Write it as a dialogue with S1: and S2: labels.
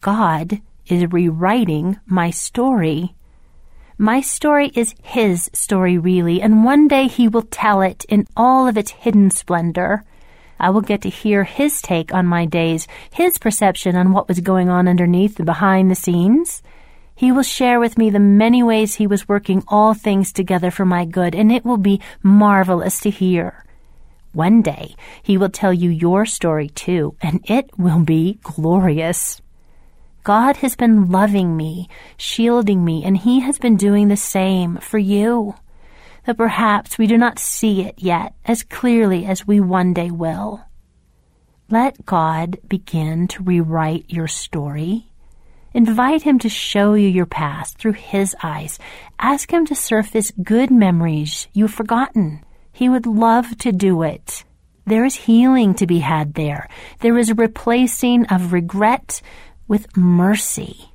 S1: God is rewriting my story. My story is His story, really, and one day He will tell it in all of its hidden splendor. I will get to hear His take on my days, His perception on what was going on underneath and behind the scenes. He will share with me the many ways He was working all things together for my good, and it will be marvelous to hear. One day, He will tell you your story too, and it will be glorious. God has been loving me, shielding me, and He has been doing the same for you. That perhaps we do not see it yet as clearly as we one day will. Let God begin to rewrite your story. Invite Him to show you your past through His eyes. Ask Him to surface good memories you've forgotten. He would love to do it. There is healing to be had there. There is a replacing of regret with mercy.